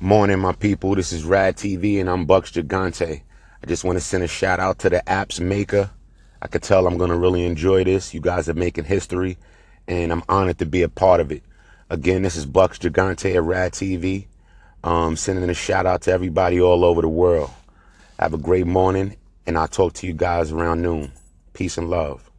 Morning, my people. This is Rad TV, and I'm Bucks Gigante. I just want to send a shout out to the app's maker. I could tell I'm going to really enjoy this. You guys are making history, and I'm honored to be a part of it. Again, this is Bucks Gigante at Rad TV. Um, sending a shout out to everybody all over the world. Have a great morning, and I'll talk to you guys around noon. Peace and love.